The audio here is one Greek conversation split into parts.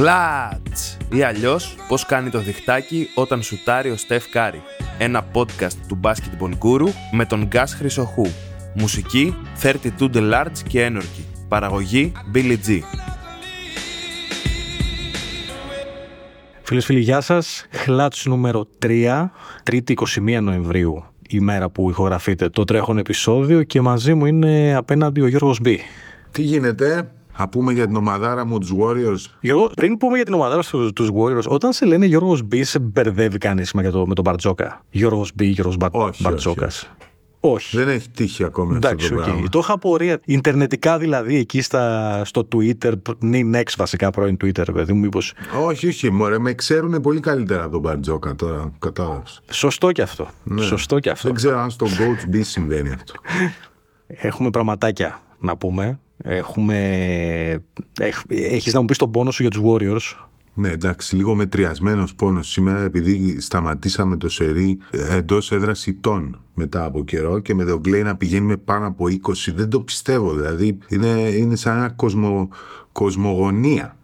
Χλατς! Ή αλλιώς πώς κάνει το διχτάκι όταν σουτάρει ο Στεφ Κάρι. Ένα podcast του Basketball Guru με τον Γκας Χρυσοχού. Μουσική 32 The Large και Energy. Παραγωγή Billy G. Φίλες φίλοι, γεια σας. Χλατς νούμερο 3, 3η 21 Νοεμβρίου, η μέρα που ηχογραφείται το τρέχον επεισόδιο και μαζί μου είναι απέναντι ο Γιώργος B. Τι γίνεται, θα πούμε για την ομαδάρα μου, τους Warriors. Γιώργο, πριν πούμε για την ομαδάρα σου, τους Warriors, όταν σε λένε Γιώργος B, σε μπερδεύει κανείς με, το, με τον Μπαρτζόκα. Γιώργος B, Γιώργος Μπα... Όχι, Μπαρτζόκας. Όχι. Δεν έχει τύχει ακόμη Εντάξει, αυτό το οκ. πράγμα. Το είχα απορία. Ιντερνετικά δηλαδή εκεί στα, στο Twitter, νυν X βασικά πρώην Twitter, παιδί μου, μήπως. Όχι, όχι, μωρέ, με ξέρουν πολύ καλύτερα από τον Μπαρτζόκα τώρα, κατάλαβες. Σωστό και αυτό. Σωστό και αυτό. Δεν ξέρω αν στον Coach B συμβαίνει αυτό. Έχουμε πραγματάκια να πούμε. Έχουμε... Έχ... Έχεις να μου πεις τον πόνο σου για τους Warriors; Ναι, εντάξει, λίγο μετριασμένος πόνος σήμερα επειδή σταματήσαμε το σερί εντός έδρας ητών μετά από καιρό και με τον Κλέη να πηγαίνει με πάνω από 20. Δεν το πιστεύω. Δηλαδή είναι, είναι σαν ένα κοσμο, κοσμογονία.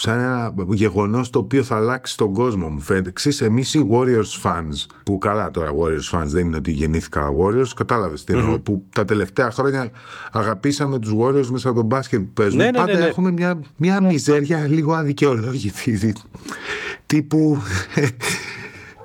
Σαν ένα γεγονός το οποίο θα αλλάξει τον κόσμο μου φαίνεται. Ξέρεις, εμείς οι Warriors fans, που καλά τώρα Warriors fans δεν είναι ότι γεννήθηκα Warriors, κατάλαβες τι εννοώ, που τα τελευταία χρόνια αγαπήσαμε τους Warriors μέσα από το μπάσκετ που παίζουν. Ναι, ναι, Πάντα ναι, ναι. έχουμε μια, μια μιζέρια λίγο αδικαιολόγητη. Τύπου.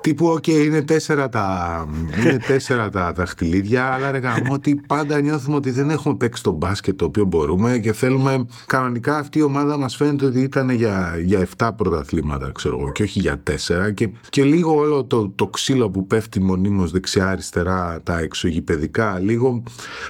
Τύπου, οκ, είναι τέσσερα τα, είναι τέσσερα τα δαχτυλίδια, αλλά ρε γαμώτο πάντα νιώθουμε ότι δεν έχουμε παίξει το μπάσκετ το οποίο μπορούμε και θέλουμε, κανονικά αυτή η ομάδα μας φαίνεται ότι ήταν για, για 7 πρωταθλήματα, ξέρω εγώ, και όχι για 4 και, και λίγο όλο το, το ξύλο που πέφτει μονίμως δεξιά-αριστερά, τα εξωγηπεδικά, λίγο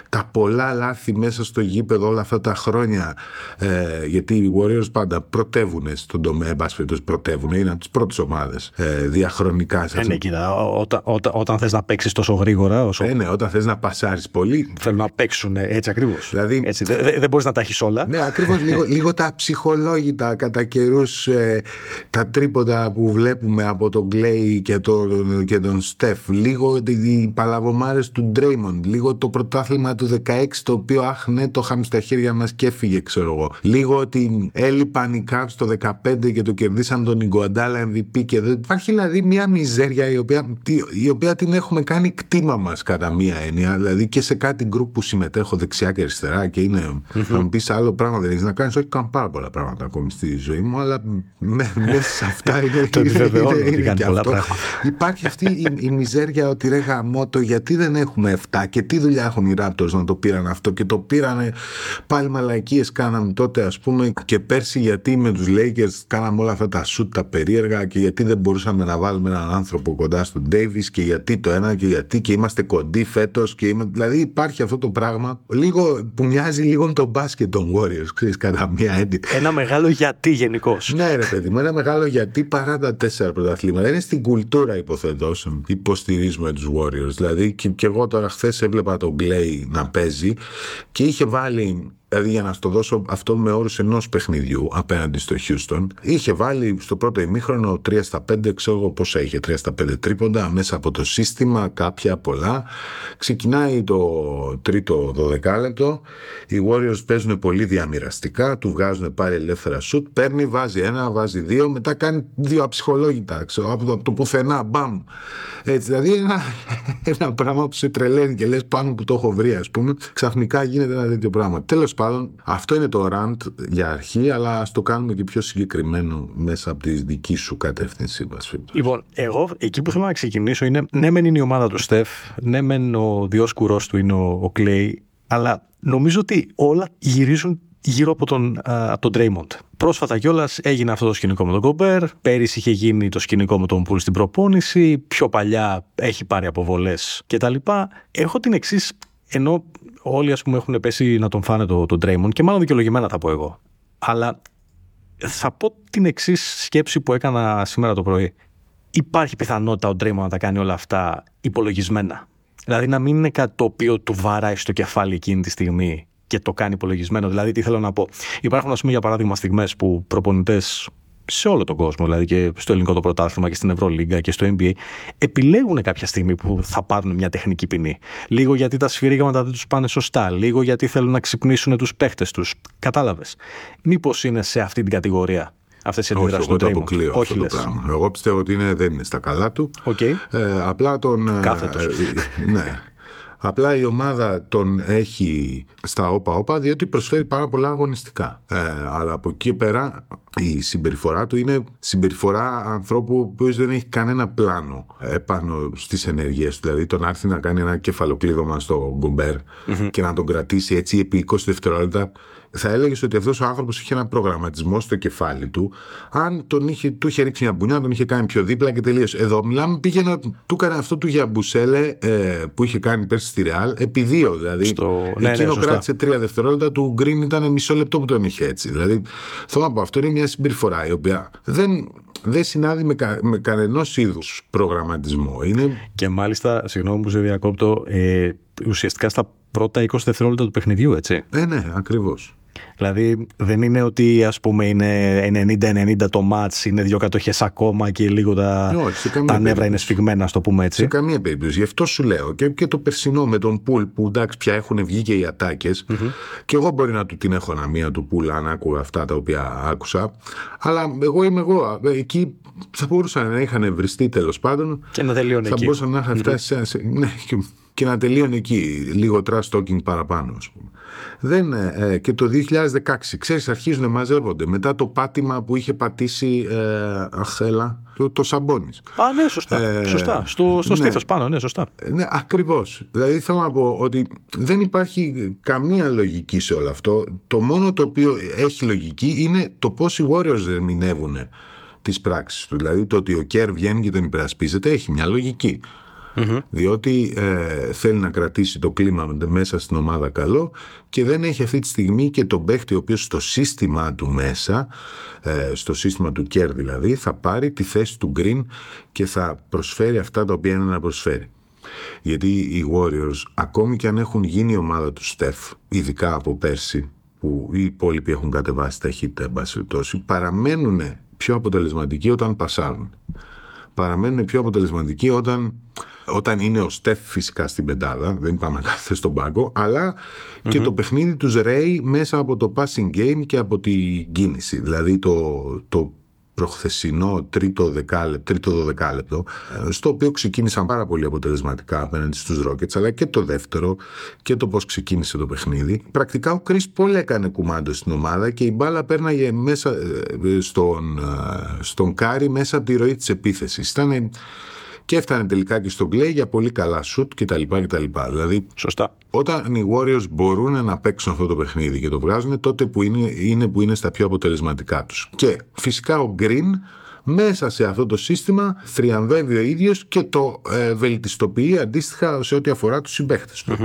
τα πολλά λάθη μέσα στο γήπεδο όλα αυτά τα χρόνια, ε, γιατί οι Warriors πάντα πρωτεύουν στον τομέα, εν πάση περιπτώσει πρωτεύουν, είναι από τις πρώτες ομάδες ε, διαχρονικά σε Ε, αυτό ναι, κοίτα, ό- όταν, όταν, όταν θες να παίξεις τόσο γρήγορα, όσο ε, ναι, όταν θες να πασάρεις πολύ. θέλουν να παίξουν έτσι ακριβώς. Δηλαδή- έτσι, δεν δε, δεν μπορείς να τα έχεις όλα. Ναι, ακριβώς λίγο, λίγο τα ψυχολόγητα κατά καιρούς τα τρίποτα που βλέπουμε από τον Κλέη και τον, και τον Στεφ. Λίγο οι- οι παλαβομάρες του Ντρέιμοντ. Λίγο το πρωτάθλημα του 16 το οποίο αχ ναι το είχαμε στα χέρια μας και έφυγε ξέρω εγώ. Λίγο ότι έλειπαν οι Cavs το 15 και το κερδίσαν τον Ιγκουαντάλα MVP και δεν υπάρχει δηλαδή μια μιζέρια η οποία, τη- η οποία την έχουμε κάνει κτήμα μας κατά μία έννοια. Δηλαδή και σε κάτι γκρουπ που συμμετέχω δεξιά και αριστερά και είναι. Θα μου πεις άλλο πράγμα δεν έχεις να κάνεις. Όχι, κάνω πάρα πολλά πράγματα ακόμη στη ζωή μου, αλλά με- μέσα σε αυτά είναι. Το επιβεβαιώνω είναι- ότι είναι κάνει και πολλά αυτό. πράγματα. Υπάρχει αυτή η, η μιζέρια ότι ρε γαμώ το γιατί δεν έχουμε 7 και τι δουλειά έχουν οι Raptors να το πήραν αυτό και το πήρανε πάλι μαλακίες κάναμε τότε ας πούμε και πέρσι γιατί με τους Lakers κάναμε όλα αυτά τα shoot τα περίεργα και γιατί δεν μπορούσαμε να βάλουμε έναν άνθρωπο κοντά στον Davis και γιατί το ένα και γιατί και είμαστε κοντοί φέτος και είμα... δηλαδή υπάρχει αυτό το πράγμα λίγο που μοιάζει λίγο με τον μπάσκετ των Warriors ξέρεις κατά μία έννοια Ένα μεγάλο γιατί γενικώς. ναι, ρε παιδί μου, ένα μεγάλο γιατί παρά τα τέσσερα πρωταθλήματα. Είναι στην κουλτούρα, υποθέτω, υποστηρίζουμε τους Warriors. Δηλαδή, και, και εγώ τώρα χθες έβλεπα τον Clay να παίζει και είχε βάλει. Δηλαδή, για να στο δώσω αυτό με όρους ενός παιχνιδιού απέναντι στο Houston, είχε βάλει στο πρώτο ημίχρονο 3 στα 5, ξέρω εγώ πόσα είχε, 3 στα 5 τρίποντα μέσα από το σύστημα, κάποια πολλά. Ξεκινάει το τρίτο 12 λεπτό. Οι Warriors παίζουν πολύ διαμοιραστικά, του βγάζουν πάρει ελεύθερα σουτ, παίρνει, βάζει ένα, βάζει δύο, μετά κάνει δύο αψυχολόγητα, ξέρω, από το, από το πουθενά, μπαμ. Έτσι, δηλαδή ένα, ένα πράγμα που σε τρελαίνει και λες πάνω που το έχω βρει, ας πούμε, ξαφνικά γίνεται ένα τέτοιο πράγμα. Τέλος πάντων, αυτό είναι το rant για αρχή, αλλά ας το κάνουμε και πιο συγκεκριμένο μέσα από τη δική σου κατεύθυνση, Βασίλη. Λοιπόν, εγώ εκεί που θέλω να ξεκινήσω είναι ναι, μεν είναι η ομάδα του Στεφ, ναι, μεν ο διόσκουρός του είναι ο, ο Clay, αλλά νομίζω ότι όλα γυρίζουν γύρω από τον, α, από τον Draymond. Πρόσφατα κιόλας έγινε αυτό το σκηνικό με τον Κομπέρ. Πέρυσι είχε γίνει το σκηνικό με τον Πουλ στην προπόνηση. Πιο παλιά έχει πάρει αποβολές κτλ. Έχω την εξής, ενώ όλοι ας πούμε έχουν πέσει να τον φάνε τον το Draymond και μάλλον δικαιολογημένα θα πω εγώ. Αλλά θα πω την εξής σκέψη που έκανα σήμερα το πρωί. Υπάρχει πιθανότητα ο Draymond να τα κάνει όλα αυτά υπολογισμένα. Δηλαδή να μην είναι κάτι το οποίο του βαράει στο κεφάλι εκείνη τη στιγμή και το κάνει υπολογισμένο. Δηλαδή, τι θέλω να πω. Υπάρχουν, ας πούμε, για παράδειγμα, στιγμές που προπονητές σε όλο τον κόσμο, δηλαδή και στο ελληνικό το πρωτάθλημα και στην Ευρωλίγκα και στο NBA, επιλέγουν κάποια στιγμή που θα πάρουν μια τεχνική ποινή. Λίγο γιατί τα σφυρίγματα δεν τους πάνε σωστά, λίγο γιατί θέλουν να ξυπνήσουν τους παίχτες τους. Κατάλαβες. Μήπως είναι σε αυτή την κατηγορία. αυτές οι Όχι, αντιδράσεις εγώ του το Draymond. αποκλείω Όχι, αυτό το λες. πράγμα. Εγώ πιστεύω ότι είναι, δεν είναι στα καλά του. Οκ. Ε, απλά τον. ε, Κάθετος. ε, ναι. Απλά η ομάδα τον έχει στα όπα-όπα διότι προσφέρει πάρα πολλά αγωνιστικά. Ε, αλλά από εκεί πέρα η συμπεριφορά του είναι συμπεριφορά ανθρώπου ο οποίος δεν έχει κανένα πλάνο επάνω στις ενέργειες του. Δηλαδή τον άρθει να κάνει ένα κεφαλοκλείδωμα στο γκομπερ και να τον κρατήσει έτσι επί 20 δευτερόλεπτα θα έλεγες ότι αυτός ο άνθρωπος είχε ένα προγραμματισμό στο κεφάλι του. Αν τον είχε, του είχε ρίξει μια μπουνιά, τον είχε κάνει πιο δίπλα και τελείωσε. Εδώ μιλάμε, πήγε να του έκανε αυτό του για Μπουσέλε ε, που είχε κάνει πέρσι στη Ρεάλ, επί δύο δηλαδή. Στο- ναι, ναι, Εκείνο σωστά. κράτησε τρία δευτερόλεπτα, του Γκριν ήταν μισό λεπτό που τον είχε έτσι. Δηλαδή, θέλω να πω, αυτό είναι μια συμπεριφορά η οποία δεν, δεν συνάδει με, κα, με κανενός είδους προγραμματισμό. Είναι Και μάλιστα, συγγνώμη που σε διακόπτω, ε, ουσιαστικά στα πρώτα 20 δευτερόλεπτα του παιχνιδιού, έτσι. Ε, ναι, ακριβώς. Δηλαδή δεν είναι ότι ας πούμε είναι 90-90 το μάτς, είναι δύο κατοχές ακόμα και λίγο τα, Όχι, σε καμία τα νεύρα περίπτωση. είναι σφιγμένα, ας το πούμε έτσι. Σε καμία περίπτωση. Γι' αυτό σου λέω. Και, και το περσινό με τον Πουλ που εντάξει πια έχουν βγει και οι ατάκες. Και εγώ μπορεί να του την έχω ένα μία του Πουλ αν άκουγα αυτά τα οποία άκουσα. Αλλά εγώ είμαι εγώ. Εκεί θα μπορούσαν να είχαν βριστεί τέλος πάντων. Και να τελειώνει θα εκεί. μπορούσαν να είχαν φτάσει σε, σε- ναι, και, και να τελείωνε εκεί. Λίγο trash talking παραπάνω, ας πούμε. Δεν, ε, ε, και το 2016, ξέρεις, αρχίζουν να μαζεύονται. Μετά το πάτημα που είχε πατήσει, ε, αχ, έλα, το, το Σαμπόνις. Α, ναι, σωστά. Ε, σωστά. Στο, στο ναι. στήθος πάνω, ναι, σωστά. Ναι, ακριβώς. Δηλαδή θέλω να πω ότι δεν υπάρχει καμία λογική σε όλο αυτό. Το μόνο το οποίο έχει λογική είναι το πώ οι Warriors ερμηνεύουν τις πράξεις του. Δηλαδή το ότι ο Κέρ βγαίνει και τον υπερασπίζεται έχει μια λογική. Διότι ε, θέλει να κρατήσει το κλίμα μέσα στην ομάδα καλό και δεν έχει αυτή τη στιγμή και τον παίχτη ο οποίος στο σύστημα του μέσα, ε, στο σύστημα του Κέρ δηλαδή, θα πάρει τη θέση του Green και θα προσφέρει αυτά τα οποία είναι να προσφέρει. Γιατί οι Warriors, ακόμη και αν έχουν γίνει η ομάδα του Στεφ, ειδικά από πέρσι, που οι υπόλοιποι έχουν κατεβάσει ταχύτητα, εν πάση περιπτώσει, παραμένουν πιο αποτελεσματικοί όταν πασάρουν. Παραμένουν πιο αποτελεσματικοί όταν, όταν είναι ο Στεφ φυσικά στην πεντάδα, δεν πάμε να κάθεται στον πάγκο, αλλά και το παιχνίδι τους ρέει μέσα από το passing game και από την κίνηση. Δηλαδή το, το προχθεσινό τρίτο, δεκάλεπτο, τρίτο δωδεκάλεπτο, ε, στο οποίο ξεκίνησαν πάρα πολύ αποτελεσματικά απέναντι στους Rockets, αλλά και το δεύτερο και το πώς ξεκίνησε το παιχνίδι. Πρακτικά ο Chris Paul έκανε κουμάντο στην ομάδα και η μπάλα πέρναγε μέσα ε, στον, ε, στον Κάρι μέσα από τη ροή της επίθεσης. Ήταν και έφτανε τελικά και στον Clay για πολύ καλά σουτ κτλ. κτλ. Δηλαδή Σωστά. όταν οι Warriors μπορούν να παίξουν αυτό το παιχνίδι και το βγάζουν, τότε που είναι, είναι που είναι στα πιο αποτελεσματικά τους. Και φυσικά ο Green μέσα σε αυτό το σύστημα θριαμβεύει ο ίδιος και το ε, βελτιστοποιεί αντίστοιχα σε ό,τι αφορά τους συμπαίχτες του.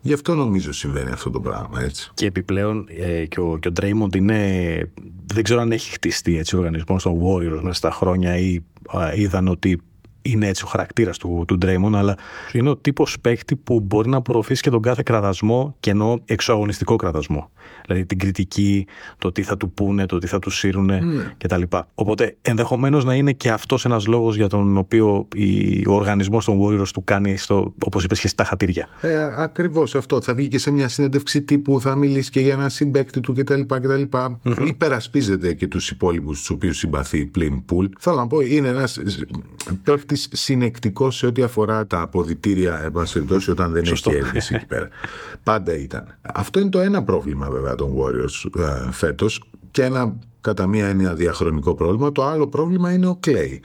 Γι' αυτό νομίζω συμβαίνει αυτό το πράγμα, έτσι. Και επιπλέον ε, και, ο, και ο Draymond είναι. Δεν ξέρω αν έχει χτιστεί έτσι ο οργανισμός των Warriors μέσα στα χρόνια ή α, είδαν ότι είναι έτσι ο χαρακτήρας του, του Draymond, αλλά είναι ο τύπος παίκτη που μπορεί να προωθήσει και τον κάθε κραδασμό και ενώ εξωαγωνιστικό κραδασμό. Δηλαδή την κριτική, το τι θα του πούνε, το τι θα του σύρουνε κτλ. Οπότε ενδεχομένως να είναι και αυτός ένας λόγος για τον οποίο η, ο οργανισμός των Warriors του κάνει, όπως είπες, και στα χατήρια. Ε, Ακριβώς αυτό. Θα βγει και σε μια συνέντευξη τύπου, θα μιλήσει και για ένα συμπέκτη του κτλ. κτλ. Υπερασπίζεται και τους υπόλοιπους τους οποίους συμπαθεί πλην πουλ. Θέλω να πω, είναι ένας παίχτη συνεκτικός σε ό,τι αφορά τα αποδητήρια, εν πάση περιπτώσει, όταν δεν Σωστό. έχει έλλειψη εκεί πέρα. Πάντα ήταν. Αυτό είναι το ένα πρόβλημα βέβαια των Warriors ε, φέτος και ένα κατά μία έννοια διαχρονικό πρόβλημα. Το άλλο πρόβλημα είναι ο Clay.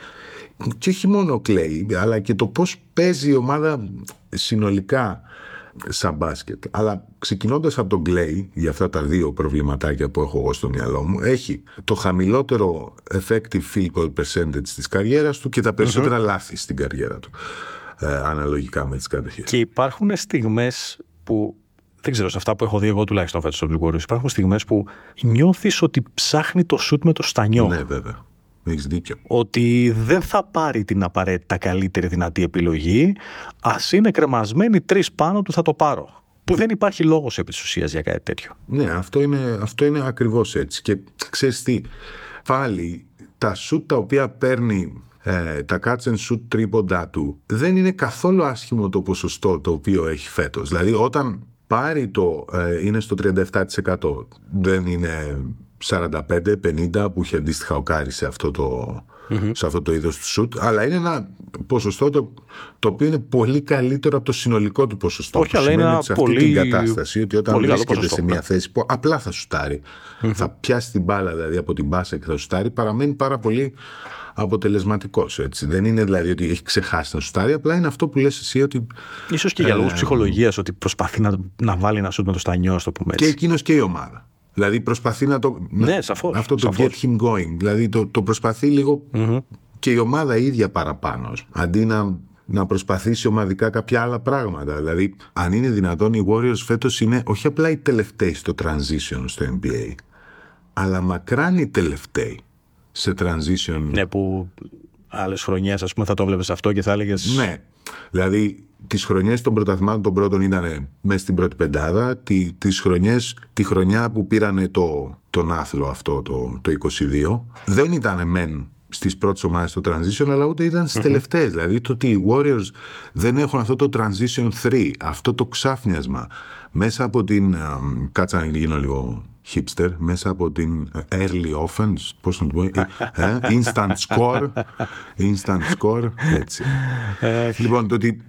Και όχι μόνο ο Clay, αλλά και το πώς παίζει η ομάδα συνολικά σαν μπάσκετ. Αλλά ξεκινώντας από τον Clay, για αυτά τα δύο προβληματάκια που έχω εγώ στο μυαλό μου, έχει το χαμηλότερο effective field goal percentage της καριέρας του και τα περισσότερα λάθη στην καριέρα του. Ε, αναλογικά με τις κατοχές. Και υπάρχουν στιγμές που δεν ξέρω, σε αυτά που έχω δει εγώ τουλάχιστον φέτος από του Warriors, υπάρχουν στιγμές που νιώθεις ότι ψάχνει το σουτ με το στανιό. Ναι, βέβαια. Έχεις δίκιο. Ότι δεν θα πάρει την απαραίτητα καλύτερη δυνατή επιλογή. Α είναι κρεμασμένοι τρεις πάνω του, θα το πάρω. Που δεν υπάρχει λόγος επί της ουσίας για κάτι τέτοιο. Ναι, αυτό είναι, αυτό είναι ακριβώς έτσι. Και ξέρεις τι, πάλι τα σουτ τα οποία παίρνει ε, τα catch and shoot τρίποντά του δεν είναι καθόλου άσχημο το ποσοστό το οποίο έχει φέτος. Δηλαδή όταν πάρει το, ε, είναι στο 37% δεν είναι 45-50 που είχε αντίστοιχα ο Κάρι σε αυτό το, σε αυτό το είδος του σουτ, αλλά είναι ένα ποσοστό το, το οποίο είναι πολύ καλύτερο από το συνολικό του ποσοστό. Όχι, αλλά είναι σε αυτή πολύ- την κατάσταση ότι όταν πολύ καλό βρίσκεται ποσοστό, σε μια ναι. θέση που απλά θα σουτάρει, θα πιάσει την μπάλα δηλαδή από την μπάσα και θα σουτάρει, παραμένει πάρα πολύ αποτελεσματικός. Δεν είναι δηλαδή ότι έχει ξεχάσει να σουτάρει, απλά είναι αυτό που λες εσύ ότι Ίσως και για Ε, λόγους ψυχολογίας ότι προσπαθεί να, να βάλει ένα σουτ με το στανιό, ας το πούμε και έτσι. εκείνος και η ομάδα. Δηλαδή προσπαθεί να το. Ναι, να- σαφώς, Αυτό το σαφώς. get him going. Δηλαδή το, το προσπαθεί λίγο και η ομάδα ίδια παραπάνω. Αντί να, να προσπαθήσει ομαδικά κάποια άλλα πράγματα. Δηλαδή, αν είναι δυνατόν, οι Warriors φέτος είναι όχι απλά οι τελευταίοι στο transition στο NBA, αλλά μακράν οι τελευταίοι σε transition Ναι, που άλλες χρονιές, ας πούμε, θα το βλέπεις αυτό και θα έλεγες. Ναι. Δηλαδή, τις χρονιές των πρωταθλημάτων των πρώτων ήταν μέσα στην πρώτη πεντάδα. Τι, τις χρονιές, τη χρονιά που πήρανε το, τον άθλο αυτό το, το 22, δεν ήταν μεν στις πρώτες ομάδες στο transition, αλλά ούτε ήταν στις τελευταίες. Δηλαδή, το ότι οι Warriors δεν έχουν αυτό το transition 3, αυτό το ξάφνιασμα μέσα από την. α, Κάτσα να γίνω λίγο hipster, μέσα από την early offense, πώς να το πω, ε, instant score, instant score, έτσι. λοιπόν, το ότι,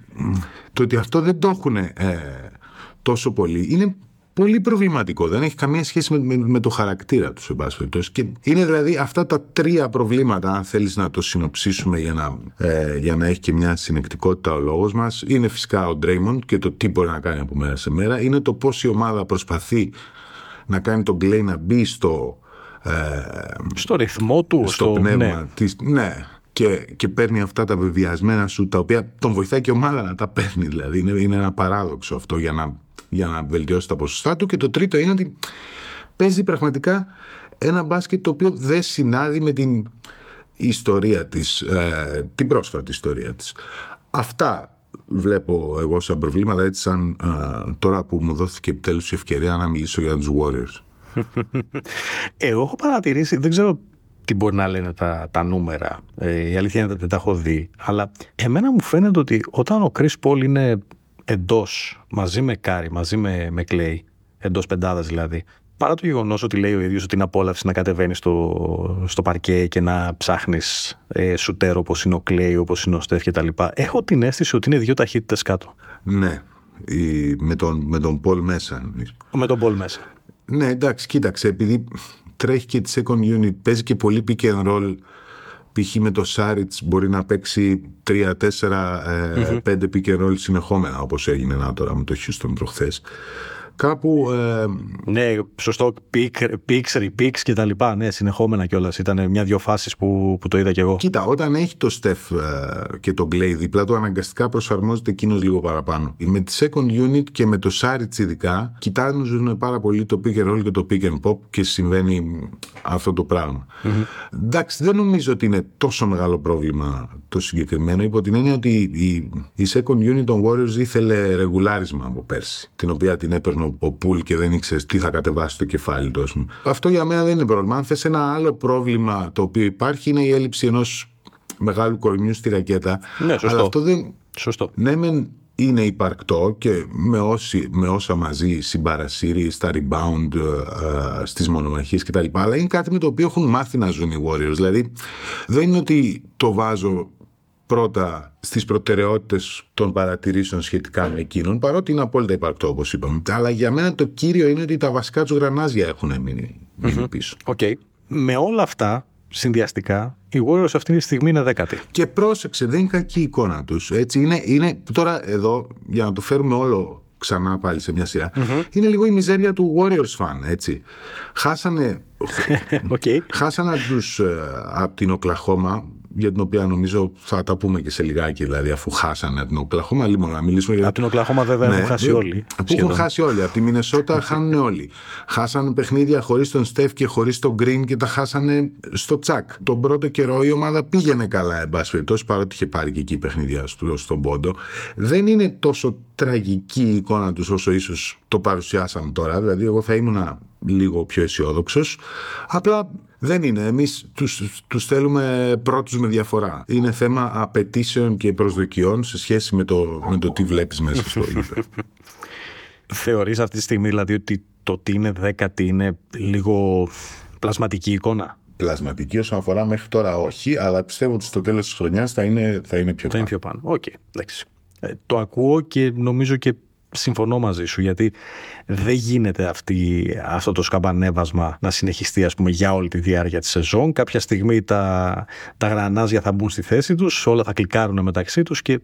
το ότι αυτό δεν το έχουν ε, τόσο πολύ είναι πολύ προβληματικό. Δεν έχει καμία σχέση με, με, με το χαρακτήρα του, σε πάση περιπτώσει. Και είναι δηλαδή αυτά τα τρία προβλήματα, αν θέλεις να το συνοψίσουμε για να, ε, για να έχει και μια συνεκτικότητα ο λόγος μας. Είναι φυσικά ο Draymond και το τι μπορεί να κάνει από μέρα σε μέρα. Είναι το πώς η ομάδα προσπαθεί να κάνει τον Clay να μπει στο, ε, Στο ρυθμό του, στο πνεύμα ναι. της, ναι, και, και παίρνει αυτά τα βεβαιασμένα σου τα οποία τον βοηθάει και η ομάδα να τα παίρνει δηλαδή. Είναι, είναι ένα παράδοξο αυτό για να, για να βελτιώσει τα ποσοστά του. Και το τρίτο είναι ότι παίζει πραγματικά ένα μπάσκετ το οποίο δεν συνάδει με την ιστορία της ε, την πρόσφατη ιστορία της. Αυτά βλέπω εγώ σαν προβλήματα έτσι σαν ε, τώρα που μου δόθηκε επιτέλους η ευκαιρία να μιλήσω για τους Warriors Εγώ έχω παρατηρήσει, δεν ξέρω τι μπορεί να λένε τα, τα νούμερα. Ε, η αλήθεια είναι ότι δεν τα έχω δει. Αλλά εμένα μου φαίνεται ότι όταν ο Chris Paul είναι εντός μαζί με Κάρι, μαζί με, με Clay, εντός πεντάδας δηλαδή, παρά το γεγονός ότι λέει ο ίδιος ότι είναι απόλαυση να κατεβαίνεις στο, στο παρκέ και να ψάχνεις ε, σουτέρ όπως είναι ο Clay, όπως είναι ο Στεφ κτλ. Έχω την αίσθηση ότι είναι δύο ταχύτητες κάτω. ναι η, με, τον, με τον Paul μέσα εννοείς. Με τον Paul μέσα. Ναι, εντάξει, κοίταξε, επειδή τρέχει και τη second unit, παίζει και πολύ pick and roll. Π.χ. με το Σάριτς μπορεί να παίξει 3-4-5 pick and roll συνεχόμενα, όπως έγινε να τώρα με το Houston προχθές. Κάπου ε, Ναι, σωστό. Πίξ, ρηπίξ και τα λοιπά. Ναι, συνεχόμενα κιόλας. Ήταν μια-δυο φάσεις που, που το είδα κι εγώ. Κοίτα, όταν έχει το Στεφ και τον Clay δίπλα του, αναγκαστικά προσαρμόζεται εκείνος λίγο παραπάνω. Με τη second unit και με το Σάριτς ειδικά, κοιτάζουν πάρα πολύ το pick and roll και το pick and pop και συμβαίνει αυτό το πραγμα Εντάξει, δεν νομίζω ότι είναι τόσο μεγάλο πρόβλημα το συγκεκριμένο, υπό την έννοια ότι η, η second unit των Warriors ήθελε ρεγουλάρισμα από πέρσι, την οποία την έπαιρνε ο Πουλ και δεν ήξερες τι θα κατεβάσεις το κεφάλι του. ας πούμε. Αυτό για μένα δεν είναι πρόβλημα. Αν θες ένα άλλο πρόβλημα το οποίο υπάρχει είναι η έλλειψη ενός μεγάλου κορμιού στη ρακέτα. Ναι, σωστό. Αλλά αυτό δεν. Σωστό. Ναι, μεν είναι υπαρκτό και με, όσοι, με όσα μαζί συμπαρασύρει στα rebound, ε, στις μονομαχίες κτλ. Αλλά είναι κάτι με το οποίο έχουν μάθει να ζουν οι Warriors. Δηλαδή δεν είναι ότι το βάζω πρώτα στις προτεραιότητες των παρατηρήσεων σχετικά με εκείνον, παρότι είναι απόλυτα υπαρκτό όπως είπαμε. Αλλά για μένα το κύριο είναι ότι τα βασικά τους γρανάζια έχουν μείνει, μείνει πίσω. Οκ. Με όλα αυτά, συνδυαστικά, οι Warriors αυτή τη στιγμή είναι δέκατοι. Και πρόσεξε, δεν είναι κακή η εικόνα τους. Έτσι, είναι, είναι, τώρα εδώ, για να το φέρουμε όλο ξανά πάλι σε μια σειρα είναι λίγο η μιζέρια του Warriors fan, έτσι. Χάσανε, Οκ. χάσανε τους ε, από την Οκλαχώμα, για την οποία νομίζω θα τα πούμε και σε λιγάκι, δηλαδή αφού χάσανε την Οκλαχώμα, λίγο να μιλήσουμε για Από την Οκλαχώμα βέβαια έχουν χάσει ε, όλοι. Που σχεδόν. έχουν χάσει όλοι. Από τη Μινεσότα χάνουν όλοι. Χάσανε παιχνίδια χωρίς τον Στεφ και χωρίς τον Γκριν και τα χάσανε στο τσακ. Τον πρώτο καιρό η ομάδα πήγαινε καλά, εν πάση περιπτώσει, παρότι είχε πάρει και εκεί παιχνίδια στο, στον πόντο. Δεν είναι τόσο τραγική η εικόνα τους όσο ίσως το παρουσιάσαμε τώρα. Δηλαδή, εγώ θα ήμουν λίγο πιο αισιόδοξος. Απλά δεν είναι. Εμείς τους θέλουμε πρώτους με διαφορά. Είναι θέμα απαιτήσεων και προσδοκιών σε σχέση με το, με το τι βλέπεις μέσα στο γήπεδο. Θεωρείς αυτή τη στιγμή δηλαδή ότι το ότι είναι δέκατοι είναι λίγο πλασματική εικόνα; Πλασματική όσον αφορά μέχρι τώρα όχι, αλλά πιστεύω ότι στο τέλος της χρονιάς θα είναι, θα είναι πιο Θα είναι πιο πάνω. Οκ, εντάξει. Ε, το ακούω και νομίζω και συμφωνώ μαζί σου γιατί δεν γίνεται αυτή, αυτό το σκαμπανέβασμα να συνεχιστεί ας πούμε, για όλη τη διάρκεια της σεζόν. Κάποια στιγμή τα, τα γρανάζια θα μπουν στη θέση τους, όλα θα κλικάρουν μεταξύ τους και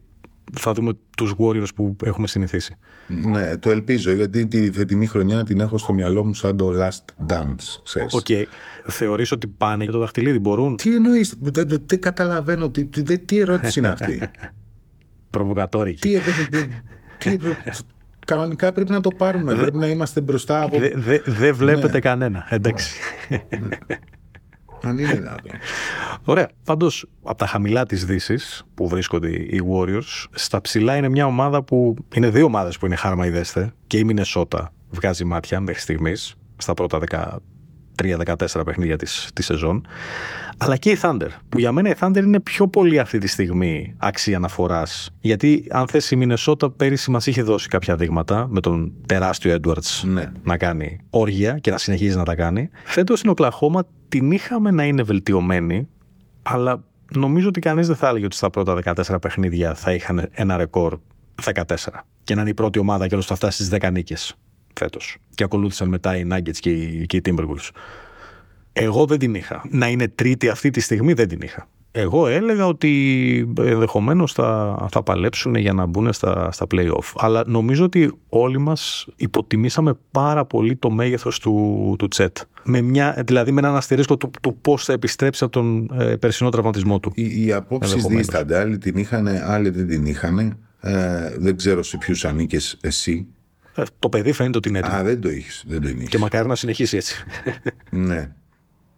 θα δούμε τους Warriors που έχουμε συνηθίσει. Ναι, το ελπίζω γιατί τη φετινή χρονιά την έχω στο μυαλό μου σαν το last dance. Ξέρεις. OK. Okay. Θεωρείς ότι πάνε για το δαχτυλίδι, μπορούν; Τι εννοείς, δεν, δεν, δεν καταλαβαίνω, τι, τι, τι ερώτηση είναι αυτή. Προβοκατόρικη. τι, τι, τι, κανονικά πρέπει να το πάρουμε, πρέπει να είμαστε μπροστά από... Δεν δε, δε βλέπετε ναι. κανένα, εντάξει. Αν είναι δυνατόν. Ωραία. Πάντως, από τα χαμηλά της Δύσης που βρίσκονται οι Warriors, στα ψηλά είναι μια ομάδα που. Είναι δύο ομάδες που είναι χάρμα ιδέστε. Και η Μινεσότα βγάζει μάτια μέχρι στιγμής, στα πρώτα 13-14 παιχνίδια της, της σεζόν. Αλλά και η Thunder, που για μένα η Thunder είναι πιο πολύ αυτή τη στιγμή αξία αναφοράς. Γιατί αν θες η Μινεσότα πέρυσι μας είχε δώσει κάποια δείγματα με τον τεράστιο Edwards Ναι. να κάνει όργια και να συνεχίζει να τα κάνει. Φέτος στην Οκλαχώμα την είχαμε να είναι βελτιωμένη, αλλά νομίζω ότι κανείς δεν θα έλεγε ότι στα πρώτα 14 παιχνίδια θα είχαν ένα ρεκόρ 14 και να είναι η πρώτη ομάδα και όλος θα φτάσει στις 10 νίκες φέτος. Και ακολούθησαν μετά οι Nuggets και οι, και οι Timberwolves. Εγώ δεν την είχα. Να είναι τρίτη αυτή τη στιγμή δεν την είχα. Εγώ έλεγα ότι ενδεχομένως θα, θα παλέψουν για να μπουν στα, στα play-off. Αλλά νομίζω ότι όλοι μας υποτιμήσαμε πάρα πολύ το μέγεθος του, του Τσέτ. Με μια, δηλαδή με έναν αστερίσκο του, του πώς θα επιστρέψει από τον ε, περσινό τραυματισμό του. Οι, οι απόψεις Ενδεχομένως. δίστανται. Άλλοι την είχαν, άλλοι δεν την είχαν. Ε, δεν ξέρω σε ποιους ανήκες εσύ. Ε, το παιδί φαίνεται ότι είναι έτοιμο. Α, δεν το είχες. Δεν το είχες. Και μακάρι να συνεχίσει έτσι. Ναι.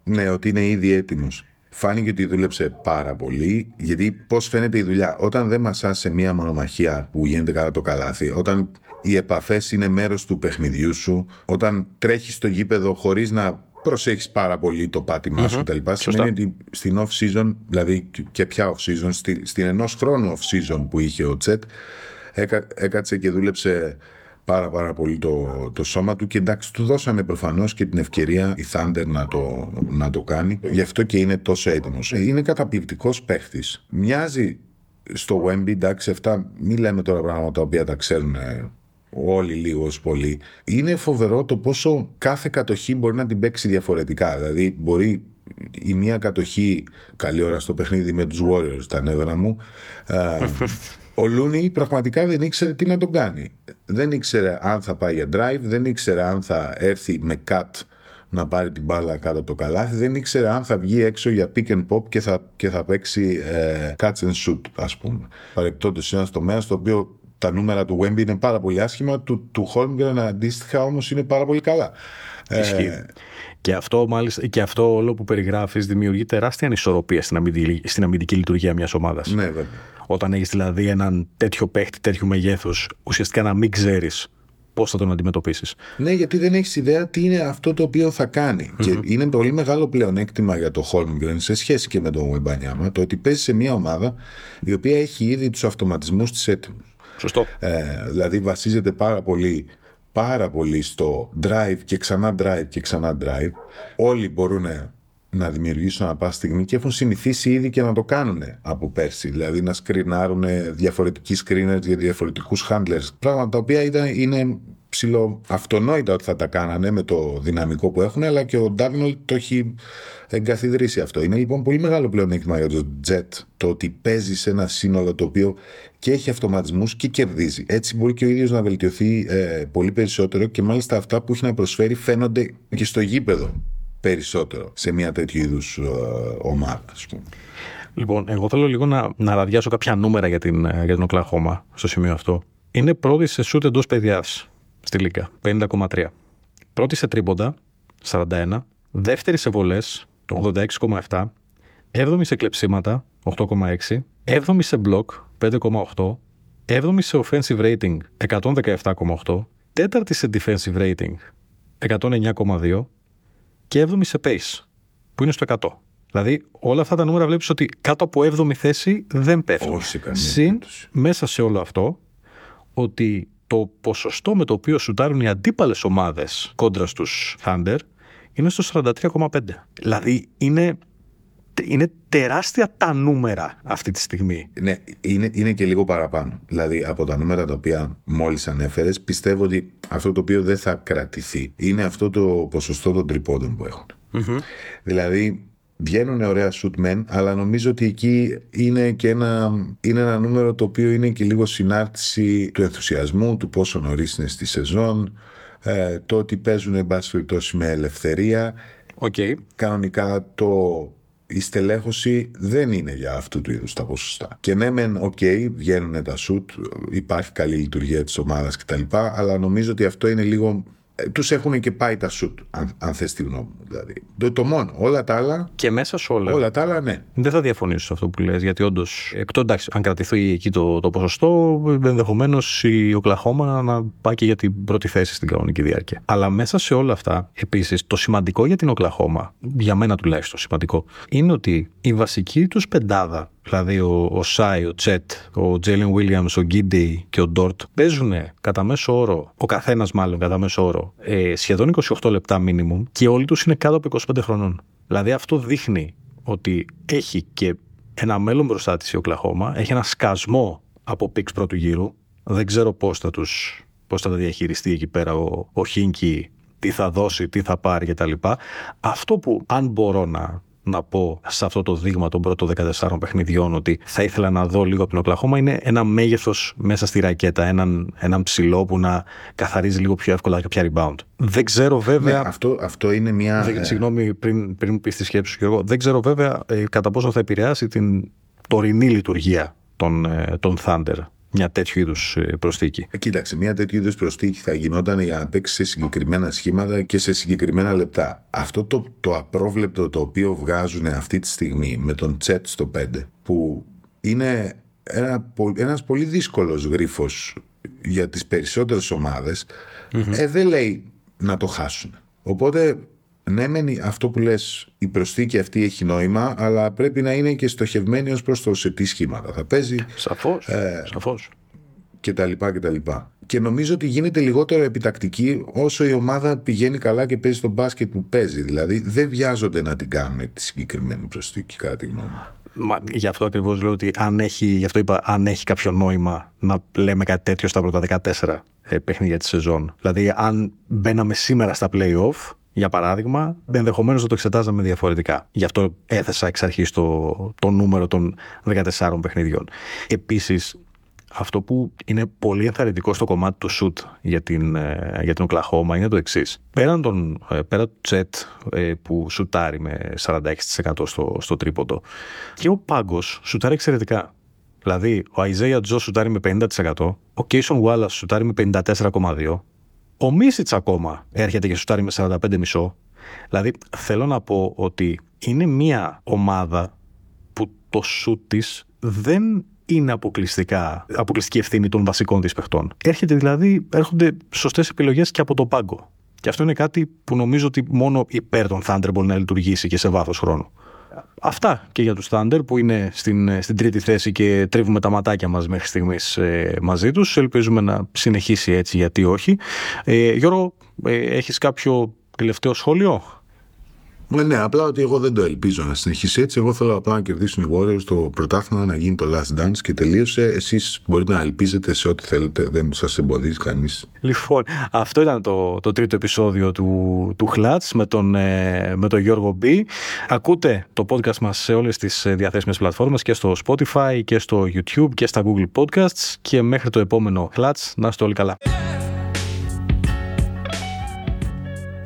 Ναι, ότι είναι ήδη έτοιμος. Φάνηκε ότι δούλεψε πάρα πολύ, γιατί πώς φαίνεται η δουλειά. Όταν δεν μασάς σε μία μονομαχία που γίνεται κατά το καλάθι, όταν οι επαφές είναι μέρος του παιχνιδιού σου, όταν τρέχεις στο γήπεδο χωρίς να προσέχεις πάρα πολύ το πάτημά σου κτλ. Σημαίνει ότι στην off season, δηλαδή και πια off season, στη, στην ενός χρόνου off season που είχε ο Τσέτ, έκα, έκατσε και δούλεψε πάρα πάρα πολύ το, το σώμα του και εντάξει του δώσανε προφανώς και την ευκαιρία η Thunder να το, να το κάνει. Γι' αυτό και είναι τόσο έτοιμος. Είναι καταπληκτικός παίχτης. Μοιάζει στο Wemby εντάξει αυτά μην λέμε τώρα πράγματα τα οποία τα ξέρουν ε, όλοι λίγο ως πολύ είναι φοβερό το πόσο κάθε κατοχή μπορεί να την παίξει διαφορετικά. Δηλαδή μπορεί η μία κατοχή καλή ώρα στο παιχνίδι με τους Warriors τα νεύρα μου ε, ο Λούνι πραγματικά δεν ήξερε τι να τον κάνει. Δεν ήξερε αν θα πάει για drive, δεν ήξερε αν θα έρθει με cut να πάρει την μπάλα κάτω από το καλάθι, δεν ήξερε αν θα βγει έξω για pick and pop και θα, και θα παίξει ε, catch and shoot, ας πούμε. Παρεπτόντως είναι ένας τομέας στο οποίο τα νούμερα του Wemby είναι πάρα πολύ άσχημα, του, του Holmgren αντίστοιχα όμως είναι πάρα πολύ καλά. Ισχύει. Ε, και αυτό, μάλιστα, και αυτό όλο που περιγράφεις δημιουργεί τεράστια ανισορροπία στην αμυντική, στην αμυντική λειτουργία μιας ομάδας. Ναι, βέβαια. Όταν έχεις δηλαδή έναν τέτοιο παίχτη, τέτοιου μεγέθους, ουσιαστικά να μην ξέρεις πώς θα τον αντιμετωπίσεις. Ναι, γιατί δεν έχεις ιδέα τι είναι αυτό το οποίο θα κάνει. Mm-hmm. Και είναι πολύ μεγάλο πλεονέκτημα για το Holmgren σε σχέση και με τον Wembanyama το ότι παίζει σε μια ομάδα η οποία έχει ήδη τους αυτοματισμούς της έτοιμους. Σωστό. Ε, δηλαδή βασίζεται πάρα πολύ πάρα πολύ στο drive και ξανά drive και ξανά drive. Όλοι μπορούν να δημιουργήσουν ανά πάση στιγμή και έχουν συνηθίσει ήδη και να το κάνουν από πέρσι. Δηλαδή να σκρινάρουν διαφορετικοί screeners για διαφορετικούς handlers. Πράγματα τα οποία ήταν, είναι ψηλό αυτονόητα ότι θα τα κάνανε με το δυναμικό που έχουν, αλλά και ο Ντάρνολ το έχει εγκαθιδρύσει αυτό. Είναι λοιπόν πολύ μεγάλο πλεονέκτημα για το Jet το ότι παίζει σε ένα σύνολο το οποίο και έχει αυτοματισμούς και κερδίζει. Έτσι μπορεί και ο ίδιος να βελτιωθεί ε, πολύ περισσότερο και μάλιστα αυτά που έχει να προσφέρει φαίνονται και στο γήπεδο περισσότερο σε μια τέτοιου είδους ε, ομάδα, ας πούμε. Λοιπόν, εγώ θέλω λίγο να, να ραδιάσω κάποια νούμερα για την, για την Οκλαχώμα στο σημείο αυτό. Είναι πρώτη σε σούτ εντός παιδιάς στη Λίγκα, 50,3. Πρώτη σε τρίποντα, 41. Δεύτερη σε βολές, 86,7. Έβδομη σε κλεψίματα, 8,6. Έβδομη σε μπλοκ, 5,8. Έβδομη σε offensive rating, 117,8. Τέταρτη σε defensive rating, 109,2. Και έβδομη σε pace, που είναι στο 100. Δηλαδή, όλα αυτά τα νούμερα βλέπεις ότι κάτω από 7η θέση δεν πέφτουν. Όχι σε καμία Συν, περίπτωση. μέσα σε όλο αυτό, ότι το ποσοστό με το οποίο σουτάρουν οι αντίπαλες ομάδες κόντρα στους Thunder είναι στο 43,5. Δηλαδή είναι, είναι τεράστια τα νούμερα αυτή τη στιγμή. Ναι, είναι, είναι και λίγο παραπάνω. Δηλαδή από τα νούμερα τα οποία μόλις ανέφερες πιστεύω ότι αυτό το οποίο δεν θα κρατηθεί είναι αυτό το ποσοστό των τριπώντων που εχουν Δηλαδή βγαίνουν ωραία shoot men, αλλά νομίζω ότι εκεί είναι και ένα, είναι ένα νούμερο το οποίο είναι και λίγο συνάρτηση του ενθουσιασμού, του πόσο νωρίς είναι στη σεζόν, ε, το ότι παίζουν εν πάση περιπτώσει με ελευθερία. Okay. Κανονικά το η στελέχωση δεν είναι για αυτού του είδους τα ποσοστά. Και ναι, μεν, ok, okay, βγαίνουν τα σουτ, υπάρχει καλή λειτουργία της ομάδας κτλ. Αλλά νομίζω ότι αυτό είναι λίγο τους έχουν και μπει τα σουτ, αν, αν θες τη γνώμη μου. Δηλαδή. Το, το, μόνο. Όλα τα άλλα. Και μέσα σε όλα. Όλα τα άλλα, ναι. Δεν θα διαφωνήσω σε αυτό που λες, γιατί όντως, εκτό εντάξει, αν κρατηθεί εκεί το, το ποσοστό, ενδεχομένως η Οκλαχώμα να πάει και για την πρώτη θέση στην κανονική διάρκεια. Αλλά μέσα σε όλα αυτά, επίσης, το σημαντικό για την Οκλαχώμα, για μένα τουλάχιστον σημαντικό, είναι ότι η βασική τους πεντάδα δηλαδή ο, ο Σάι, ο Τσέτ, ο Τζέιλεν Βίλιαμς, ο Γκίντι και ο Ντόρτ παίζουν κατά μέσο όρο, ο καθένας μάλλον κατά μέσο όρο, ε, σχεδόν 28 λεπτά μίνιμουμ και όλοι τους είναι κάτω από 25 χρονών. Δηλαδή αυτό δείχνει ότι έχει και ένα μέλλον μπροστά της η Οκλαχώμα, έχει ένα σκασμό από πίξ πρώτου γύρου. Δεν ξέρω πώς θα τους πώς θα τα διαχειριστεί εκεί πέρα ο, ο Χίνκι, τι θα δώσει, τι θα πάρει κτλ. Αυτό που αν μπορώ να να πω σε αυτό το δείγμα των πρώτων 14 παιχνιδιών ότι θα ήθελα να δω λίγο από την Οκλαχώμα είναι ένα μέγεθος μέσα στη ρακέτα. Έναν, έναν ψηλό που να καθαρίζει λίγο πιο εύκολα κάποια rebound. Δεν ξέρω βέβαια. Ναι, αυτό, αυτό είναι μια. Δεν, συγγνώμη, πριν, πριν μου πεις τη σκέψη σου, εγώ. Δεν ξέρω βέβαια ε, κατά πόσο θα επηρεάσει την τωρινή λειτουργία των, ε, των Thunder μια τέτοιου είδους ε, προσθήκη. Ε, κοίταξε, μια τέτοιου είδους προσθήκη θα γινόταν για να παίξει σε συγκεκριμένα σχήματα και σε συγκεκριμένα λεπτά. Αυτό το, το απρόβλεπτο το οποίο βγάζουν αυτή τη στιγμή με τον Τσέτ στο 5, που είναι ένα, ένας πολύ δύσκολος γρίφος για τις περισσότερες ε, δεν λέει να το χάσουν. Οπότε ναι, μεν αυτό που λες, η προσθήκη αυτή έχει νόημα, αλλά πρέπει να είναι και στοχευμένη ως προς το σε τι σχήματα θα παίζει. Σαφώς, ε, σαφώς. Και τα λοιπά και τα λοιπά. Και νομίζω ότι γίνεται λιγότερο επιτακτική όσο η ομάδα πηγαίνει καλά και παίζει τον μπάσκετ που παίζει. Δηλαδή δεν βιάζονται να την κάνουν τη συγκεκριμένη προσθήκη, κατά τη γνώμη μου. Μα, γι' αυτό ακριβώς λέω ότι αν έχει, γι' αυτό είπα, αν έχει κάποιο νόημα να λέμε κάτι τέτοιο στα πρώτα 14 ε, παιχνίδια της σεζόν. Δηλαδή, αν μπαίναμε σήμερα στα playoff, για παράδειγμα, ενδεχομένως να το εξετάζαμε διαφορετικά. Γι' αυτό έθεσα εξ αρχής το, το νούμερο των 14 παιχνιδιών. Επίσης, αυτό που είναι πολύ ενθαρρυντικό στο κομμάτι του shoot για την, ε, για την Οκλαχώμα είναι το εξής. Πέραν, τον, ε, πέρα του Τσέτ ε, που σουτάρει με 46% στο, στο τρίποντο και ο Πάγκος σουτάρει εξαιρετικά. Δηλαδή, ο Αϊζέια Τζο σουτάρει με 50%, ο Κέισον Wallace σουτάρει με 54,2%, ο Μίσιτς ακόμα έρχεται και σουτάρει με 45,5. Δηλαδή θέλω να πω ότι είναι μια ομάδα που το σουτ της δεν είναι αποκλειστικά, αποκλειστική ευθύνη των βασικών της παιχτών. Έρχεται δηλαδή, έρχονται σωστές επιλογές και από το πάγκο. Και αυτό είναι κάτι που νομίζω ότι μόνο υπέρ των Thunder μπορεί να λειτουργήσει και σε βάθος χρόνου. Αυτά και για τους Thunder που είναι στην, στην τρίτη θέση και τρίβουμε τα ματάκια μας μέχρι στιγμής ε, μαζί τους. Ελπίζουμε να συνεχίσει έτσι γιατί όχι. Ε, Γιώργο, ε, έχεις κάποιο τελευταίο σχόλιο; Ναι, ναι, απλά ότι εγώ δεν το ελπίζω να συνεχίσει έτσι. Εγώ θέλω απλά να κερδίσουν οι Warriors το πρωτάθλημα, να γίνει το last dance και τελείωσε. Εσείς μπορείτε να ελπίζετε σε ό,τι θέλετε, δεν σας εμποδίζει κανείς. Λοιπόν, αυτό ήταν το, το τρίτο επεισόδιο του, του Χλάτ με τον, ε, με τον Γιώργο Μπι. Ακούτε το podcast μας σε όλες τις ε, διαθέσιμες πλατφόρμες και στο Spotify και στο YouTube και στα Google Podcasts. Και μέχρι το επόμενο Χλάτ, να είστε όλοι καλά.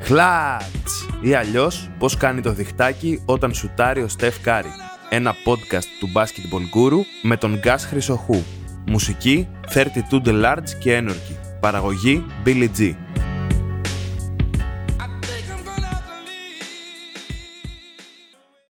Χλάτς! Ή αλλιώς πώς κάνει το διχτάκι όταν σουτάρει ο Στεφ Κάρι. Ένα podcast του Basketball Guru με τον Γκάς Χρυσοχού. Μουσική 32 The Large και Energy. Παραγωγή Billy G.